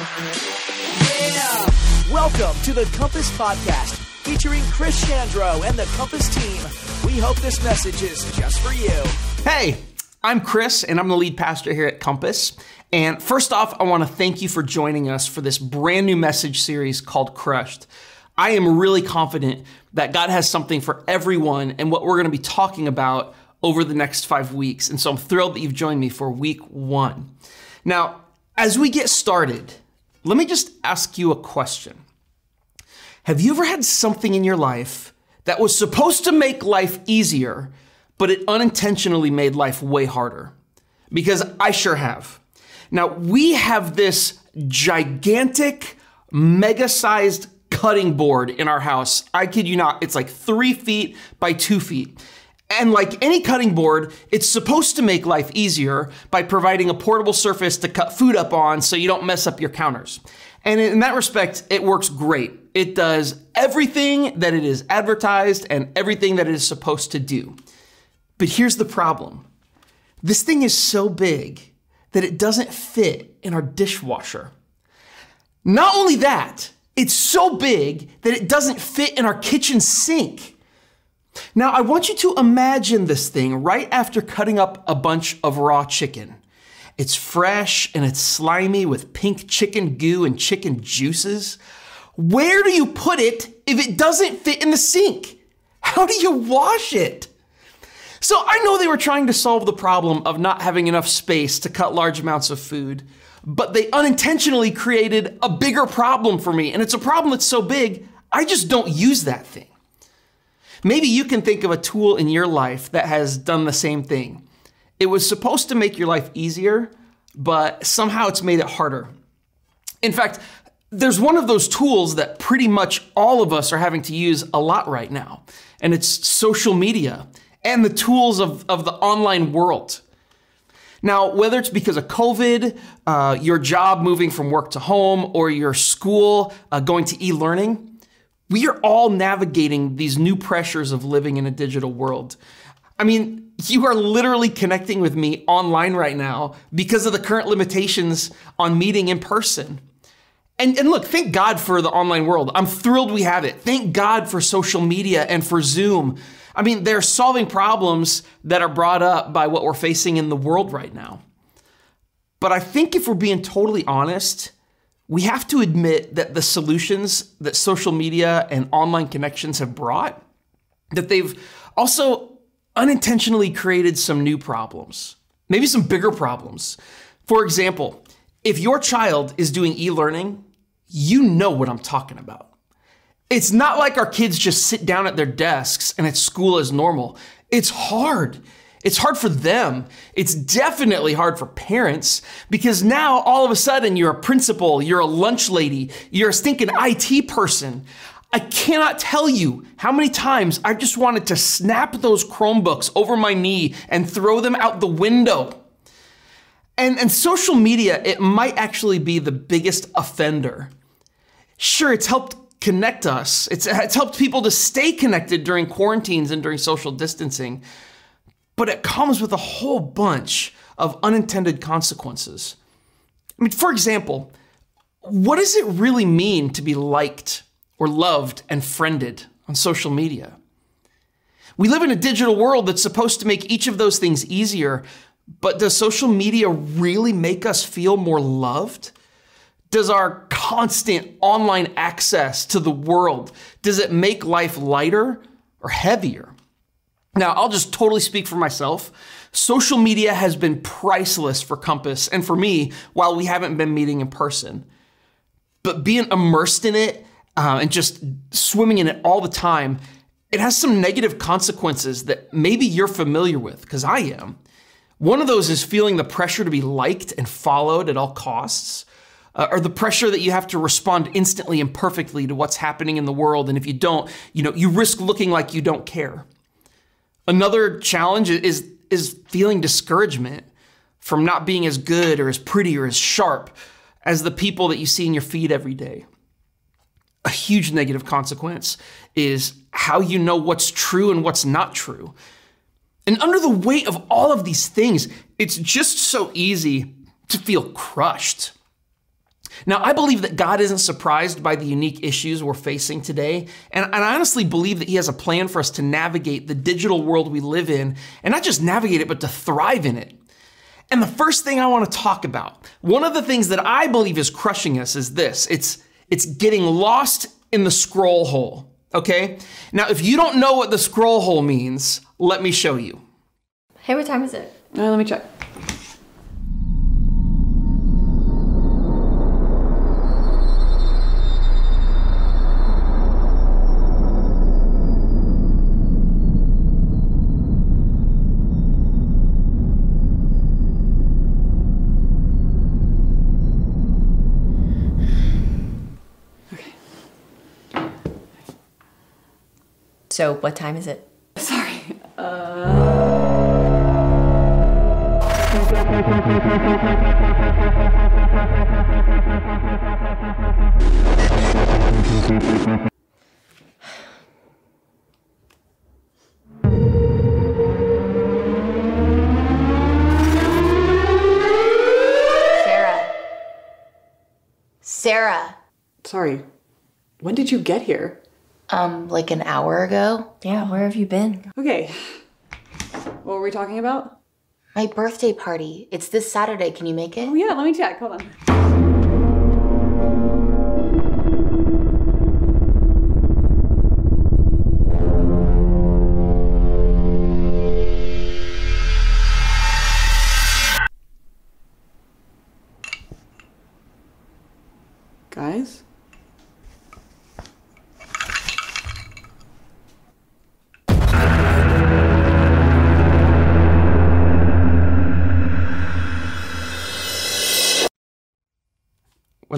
Yeah! Welcome to the Compass Podcast featuring Chris Chandro and the Compass team. We hope this message is just for you. Hey, I'm Chris, and I'm the lead pastor here at Compass. And first off, I want to thank you for joining us for this brand new message series called Crushed. I am really confident that God has something for everyone and what we're going to be talking about over the next five weeks. And so I'm thrilled that you've joined me for week one. Now, as we get started, let me just ask you a question. Have you ever had something in your life that was supposed to make life easier, but it unintentionally made life way harder? Because I sure have. Now, we have this gigantic, mega sized cutting board in our house. I kid you not, it's like three feet by two feet. And like any cutting board, it's supposed to make life easier by providing a portable surface to cut food up on so you don't mess up your counters. And in that respect, it works great. It does everything that it is advertised and everything that it is supposed to do. But here's the problem this thing is so big that it doesn't fit in our dishwasher. Not only that, it's so big that it doesn't fit in our kitchen sink. Now, I want you to imagine this thing right after cutting up a bunch of raw chicken. It's fresh and it's slimy with pink chicken goo and chicken juices. Where do you put it if it doesn't fit in the sink? How do you wash it? So I know they were trying to solve the problem of not having enough space to cut large amounts of food, but they unintentionally created a bigger problem for me. And it's a problem that's so big, I just don't use that thing. Maybe you can think of a tool in your life that has done the same thing. It was supposed to make your life easier, but somehow it's made it harder. In fact, there's one of those tools that pretty much all of us are having to use a lot right now, and it's social media and the tools of, of the online world. Now, whether it's because of COVID, uh, your job moving from work to home, or your school uh, going to e learning, we are all navigating these new pressures of living in a digital world. I mean, you are literally connecting with me online right now because of the current limitations on meeting in person. And, and look, thank God for the online world. I'm thrilled we have it. Thank God for social media and for Zoom. I mean, they're solving problems that are brought up by what we're facing in the world right now. But I think if we're being totally honest, we have to admit that the solutions that social media and online connections have brought, that they've also unintentionally created some new problems, maybe some bigger problems. For example, if your child is doing e learning, you know what I'm talking about. It's not like our kids just sit down at their desks and it's school as normal. It's hard. It's hard for them. It's definitely hard for parents because now all of a sudden you're a principal, you're a lunch lady, you're a stinking IT person. I cannot tell you how many times I just wanted to snap those Chromebooks over my knee and throw them out the window. And, and social media, it might actually be the biggest offender. Sure, it's helped connect us, it's, it's helped people to stay connected during quarantines and during social distancing but it comes with a whole bunch of unintended consequences. I mean, for example, what does it really mean to be liked or loved and friended on social media? We live in a digital world that's supposed to make each of those things easier, but does social media really make us feel more loved? Does our constant online access to the world does it make life lighter or heavier? Now, I'll just totally speak for myself. Social media has been priceless for Compass and for me while we haven't been meeting in person. But being immersed in it uh, and just swimming in it all the time, it has some negative consequences that maybe you're familiar with, because I am. One of those is feeling the pressure to be liked and followed at all costs, uh, or the pressure that you have to respond instantly and perfectly to what's happening in the world. And if you don't, you know, you risk looking like you don't care. Another challenge is, is feeling discouragement from not being as good or as pretty or as sharp as the people that you see in your feed every day. A huge negative consequence is how you know what's true and what's not true. And under the weight of all of these things, it's just so easy to feel crushed. Now, I believe that God isn't surprised by the unique issues we're facing today, and, and I honestly believe that He has a plan for us to navigate the digital world we live in, and not just navigate it, but to thrive in it. And the first thing I want to talk about, one of the things that I believe is crushing us is this it's, it's getting lost in the scroll hole. Okay? Now, if you don't know what the scroll hole means, let me show you. Hey, what time is it? Uh, let me check. So, what time is it? Sorry. Sarah. Sarah. Sorry. When did you get here? Um, like an hour ago? Yeah, where have you been? Okay. What were we talking about? My birthday party. It's this Saturday. Can you make it? Oh yeah, let me check. Hold on.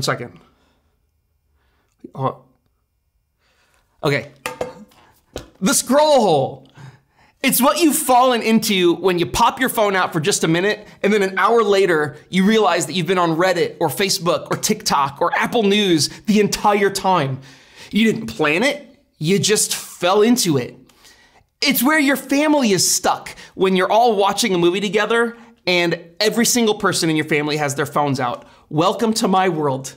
One second. Okay. The scroll hole. It's what you've fallen into when you pop your phone out for just a minute and then an hour later you realize that you've been on Reddit or Facebook or TikTok or Apple News the entire time. You didn't plan it, you just fell into it. It's where your family is stuck when you're all watching a movie together and every single person in your family has their phones out. Welcome to my world.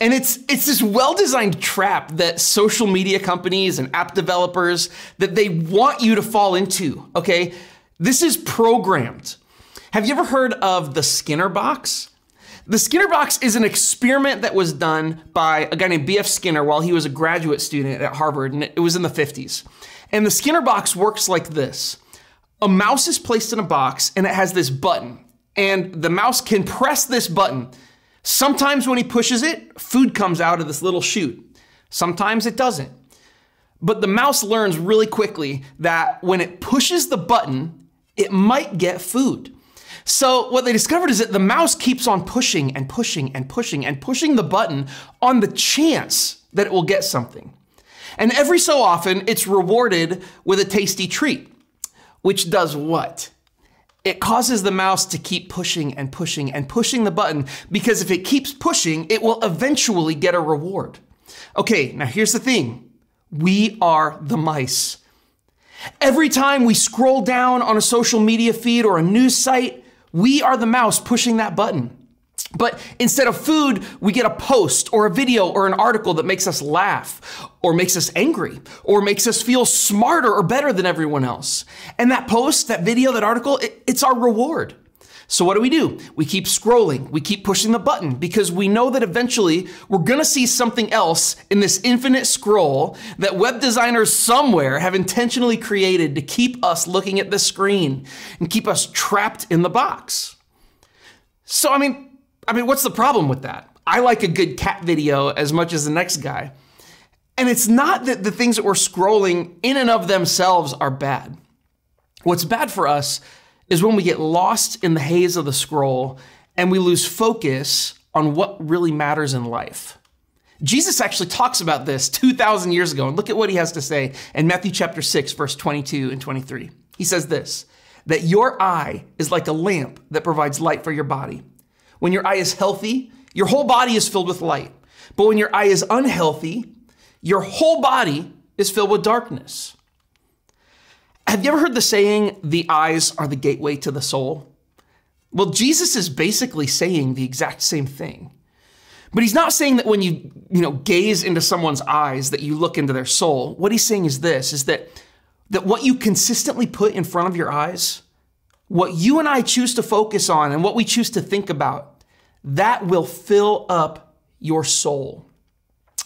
And it's it's this well-designed trap that social media companies and app developers that they want you to fall into, okay? This is programmed. Have you ever heard of the Skinner box? The Skinner box is an experiment that was done by a guy named B.F. Skinner while he was a graduate student at Harvard, and it was in the 50s. And the Skinner box works like this a mouse is placed in a box, and it has this button, and the mouse can press this button. Sometimes when he pushes it, food comes out of this little chute. Sometimes it doesn't. But the mouse learns really quickly that when it pushes the button, it might get food. So what they discovered is that the mouse keeps on pushing and pushing and pushing and pushing the button on the chance that it will get something. And every so often, it's rewarded with a tasty treat, which does what? It causes the mouse to keep pushing and pushing and pushing the button because if it keeps pushing, it will eventually get a reward. Okay, now here's the thing we are the mice. Every time we scroll down on a social media feed or a news site, we are the mouse pushing that button. But instead of food, we get a post or a video or an article that makes us laugh or makes us angry or makes us feel smarter or better than everyone else. And that post, that video, that article, it, it's our reward. So what do we do? We keep scrolling, we keep pushing the button because we know that eventually we're gonna see something else in this infinite scroll that web designers somewhere have intentionally created to keep us looking at the screen and keep us trapped in the box. So, I mean, I mean, what's the problem with that? I like a good cat video as much as the next guy. And it's not that the things that we're scrolling in and of themselves are bad. What's bad for us is when we get lost in the haze of the scroll and we lose focus on what really matters in life. Jesus actually talks about this 2,000 years ago, and look at what he has to say in Matthew chapter 6, verse 22 and 23. He says this that your eye is like a lamp that provides light for your body. When your eye is healthy, your whole body is filled with light. But when your eye is unhealthy, your whole body is filled with darkness. Have you ever heard the saying, the eyes are the gateway to the soul? Well, Jesus is basically saying the exact same thing. But he's not saying that when you, you know, gaze into someone's eyes that you look into their soul. What he's saying is this is that that what you consistently put in front of your eyes, what you and I choose to focus on and what we choose to think about, that will fill up your soul.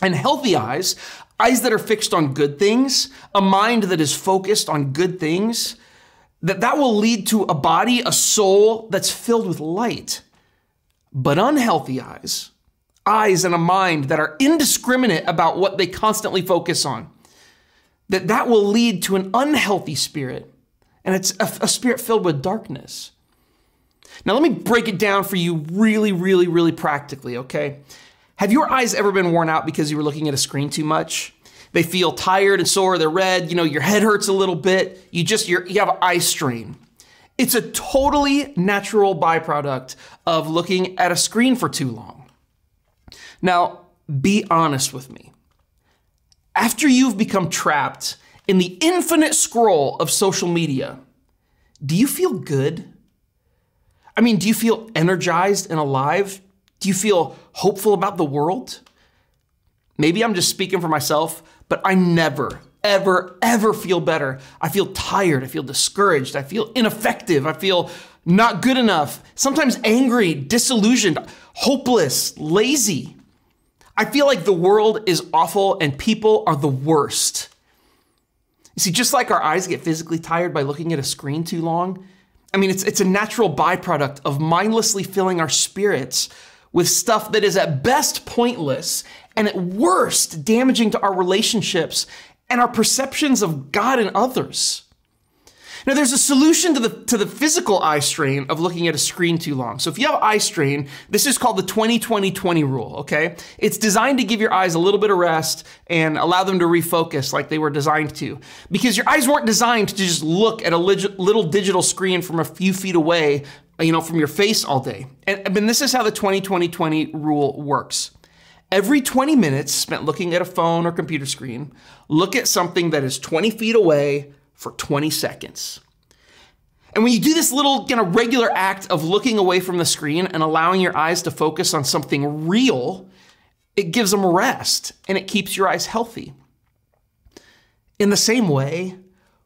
And healthy eyes, eyes that are fixed on good things, a mind that is focused on good things, that that will lead to a body, a soul that's filled with light. But unhealthy eyes, eyes and a mind that are indiscriminate about what they constantly focus on, that that will lead to an unhealthy spirit. And it's a, a spirit filled with darkness. Now, let me break it down for you really, really, really practically, okay? Have your eyes ever been worn out because you were looking at a screen too much? They feel tired and sore, they're red, you know, your head hurts a little bit, you just, you have eye strain. It's a totally natural byproduct of looking at a screen for too long. Now, be honest with me. After you've become trapped in the infinite scroll of social media, do you feel good? I mean, do you feel energized and alive? Do you feel hopeful about the world? Maybe I'm just speaking for myself, but I never, ever, ever feel better. I feel tired. I feel discouraged. I feel ineffective. I feel not good enough. Sometimes angry, disillusioned, hopeless, lazy. I feel like the world is awful and people are the worst. You see, just like our eyes get physically tired by looking at a screen too long, I mean, it's, it's a natural byproduct of mindlessly filling our spirits with stuff that is at best pointless and at worst damaging to our relationships and our perceptions of God and others. Now, there's a solution to the, to the physical eye strain of looking at a screen too long. So, if you have eye strain, this is called the 20 20 20 rule, okay? It's designed to give your eyes a little bit of rest and allow them to refocus like they were designed to. Because your eyes weren't designed to just look at a little digital screen from a few feet away, you know, from your face all day. And, and this is how the 20 20 20 rule works. Every 20 minutes spent looking at a phone or computer screen, look at something that is 20 feet away for 20 seconds. And when you do this little you know, regular act of looking away from the screen and allowing your eyes to focus on something real, it gives them rest and it keeps your eyes healthy. In the same way,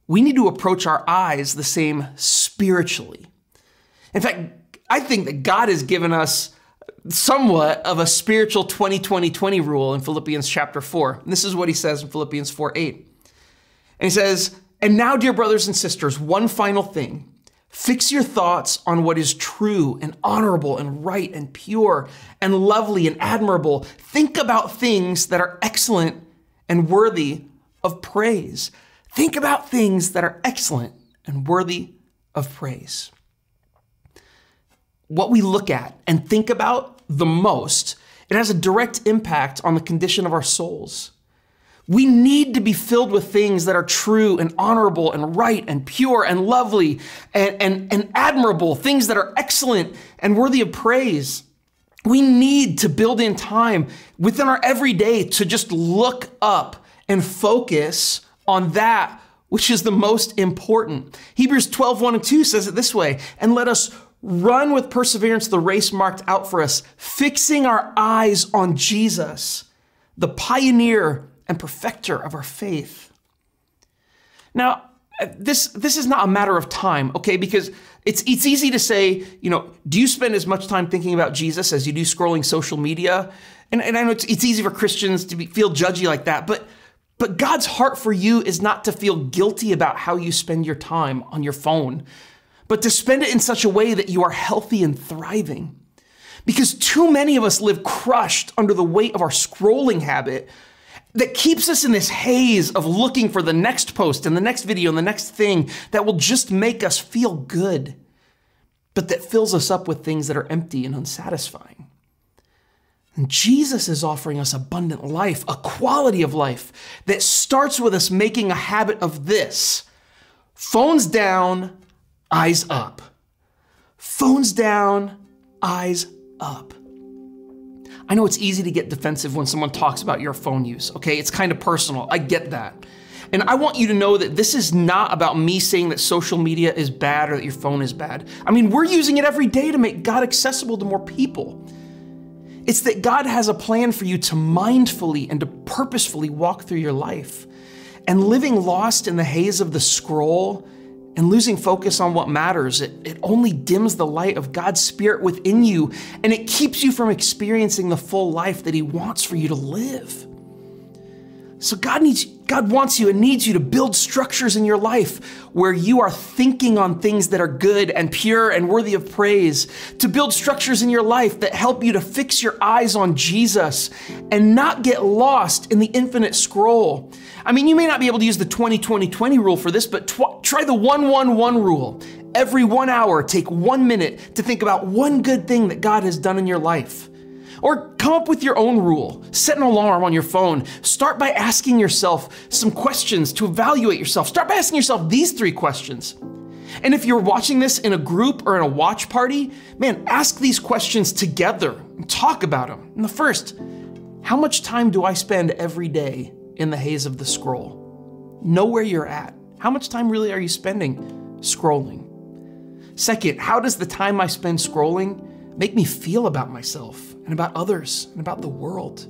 we need to approach our eyes the same spiritually. In fact, I think that God has given us somewhat of a spiritual 20 20 20 rule in Philippians chapter 4. And this is what he says in Philippians 4 8. And he says, And now, dear brothers and sisters, one final thing. Fix your thoughts on what is true and honorable and right and pure and lovely and admirable. Think about things that are excellent and worthy of praise. Think about things that are excellent and worthy of praise. What we look at and think about the most, it has a direct impact on the condition of our souls. We need to be filled with things that are true and honorable and right and pure and lovely and, and, and admirable, things that are excellent and worthy of praise. We need to build in time within our everyday to just look up and focus on that which is the most important. Hebrews 12, 1 and 2 says it this way, and let us run with perseverance the race marked out for us, fixing our eyes on Jesus, the pioneer and perfecter of our faith. Now, this this is not a matter of time, okay? Because it's it's easy to say, you know, do you spend as much time thinking about Jesus as you do scrolling social media? And, and I know it's, it's easy for Christians to be, feel judgy like that, but but God's heart for you is not to feel guilty about how you spend your time on your phone, but to spend it in such a way that you are healthy and thriving. Because too many of us live crushed under the weight of our scrolling habit that keeps us in this haze of looking for the next post and the next video and the next thing that will just make us feel good, but that fills us up with things that are empty and unsatisfying. And Jesus is offering us abundant life, a quality of life that starts with us making a habit of this phones down, eyes up. Phones down, eyes up. I know it's easy to get defensive when someone talks about your phone use, okay? It's kind of personal. I get that. And I want you to know that this is not about me saying that social media is bad or that your phone is bad. I mean, we're using it every day to make God accessible to more people. It's that God has a plan for you to mindfully and to purposefully walk through your life. And living lost in the haze of the scroll and losing focus on what matters, it, it only dims the light of God's Spirit within you and it keeps you from experiencing the full life that He wants for you to live. So God needs God wants you and needs you to build structures in your life where you are thinking on things that are good and pure and worthy of praise. To build structures in your life that help you to fix your eyes on Jesus and not get lost in the infinite scroll. I mean, you may not be able to use the 20 20 20 rule for this, but tw- try the 1 1 1 rule. Every one hour, take one minute to think about one good thing that God has done in your life. Or come up with your own rule. Set an alarm on your phone. Start by asking yourself some questions to evaluate yourself. Start by asking yourself these three questions. And if you're watching this in a group or in a watch party, man, ask these questions together and talk about them. And the first, how much time do I spend every day in the haze of the scroll? Know where you're at. How much time really are you spending scrolling? Second, how does the time I spend scrolling make me feel about myself? and about others and about the world?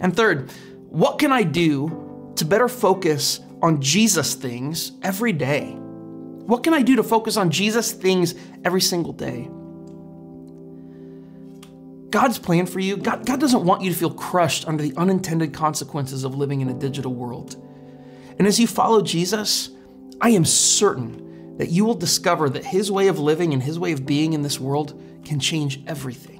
And third, what can I do to better focus on Jesus things every day? What can I do to focus on Jesus things every single day? God's plan for you, God, God doesn't want you to feel crushed under the unintended consequences of living in a digital world. And as you follow Jesus, I am certain that you will discover that His way of living and His way of being in this world can change everything.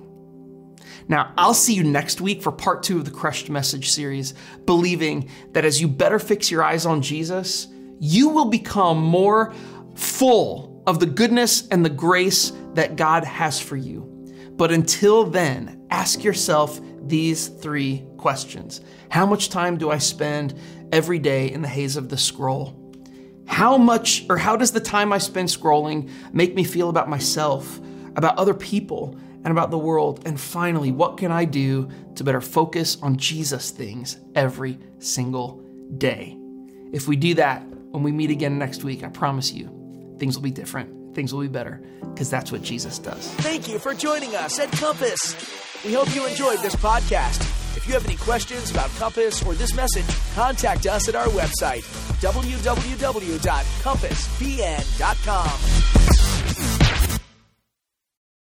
Now, I'll see you next week for part two of the Crushed Message series, believing that as you better fix your eyes on Jesus, you will become more full of the goodness and the grace that God has for you. But until then, ask yourself these three questions How much time do I spend every day in the haze of the scroll? How much or how does the time I spend scrolling make me feel about myself, about other people, and about the world? And finally, what can I do to better focus on Jesus things every single day? If we do that, when we meet again next week, I promise you, things will be different. Things will be better because that's what Jesus does. Thank you for joining us at Compass. We hope you enjoyed this podcast. If you have any questions about Compass or this message, contact us at our website, www.compassbn.com.